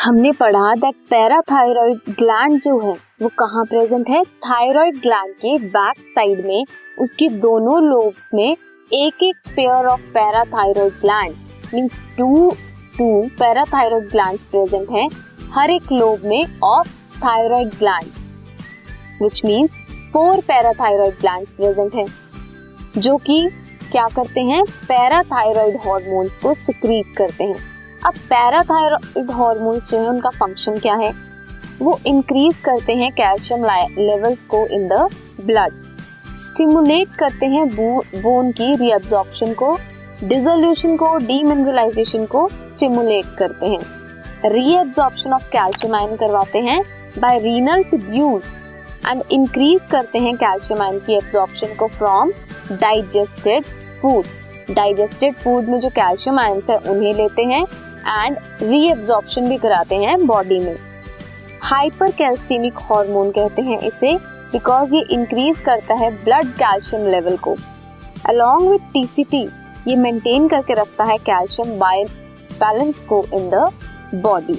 हमने पढ़ा that parathyroid gland जो है, वो कहाँ प्रेजेंट है? थायराइड ग्लैंड के बैक साइड में, उसकी दोनों लोब्स में एक एक pair of parathyroid gland means two two parathyroid glands present हैं, हर एक लोब में of thyroid gland which means four parathyroid glands present हैं, जो कि क्या करते हैं? पैराथायरॉइड हार्मोन्स को सिक्रीट करते हैं। अब पैराथायरॉइड हार्मोन्स जो है, उनका फ़ंक्शन क्या है? वो इंक्रीज करते हैं कैल्शियम लेवल्स को इन द ब्लड स्टिमुलेट करते हैं बोन की रीअब्जॉर्प्शन को डिजोल्यूशन को डीमिनरलाइजेशन को स्टिमुलेट करते हैं. रीअब्जॉर्प्शन ऑफ़ कैल्शियम आयन करवाते हैं by renal tubule and increase करते हैं कैल्शियम आयन की एब्जॉर्प्शन को from digested food digested food में जो कैल्शियम आयन है, उन्हें लेते हैं एंड रीअब्जॉर्प्शन भी कराते हैं बॉडी में. हाइपर कैल्सियमिक हॉर्मोन कहते हैं इसे बिकॉज़ ये इंक्रीज करता है ब्लड कैल्शियम लेवल को. अलॉन्ग विथ टीसीटी ये मेंटेन करके रखता है कैल्शियम बाय बैलेंस को in the body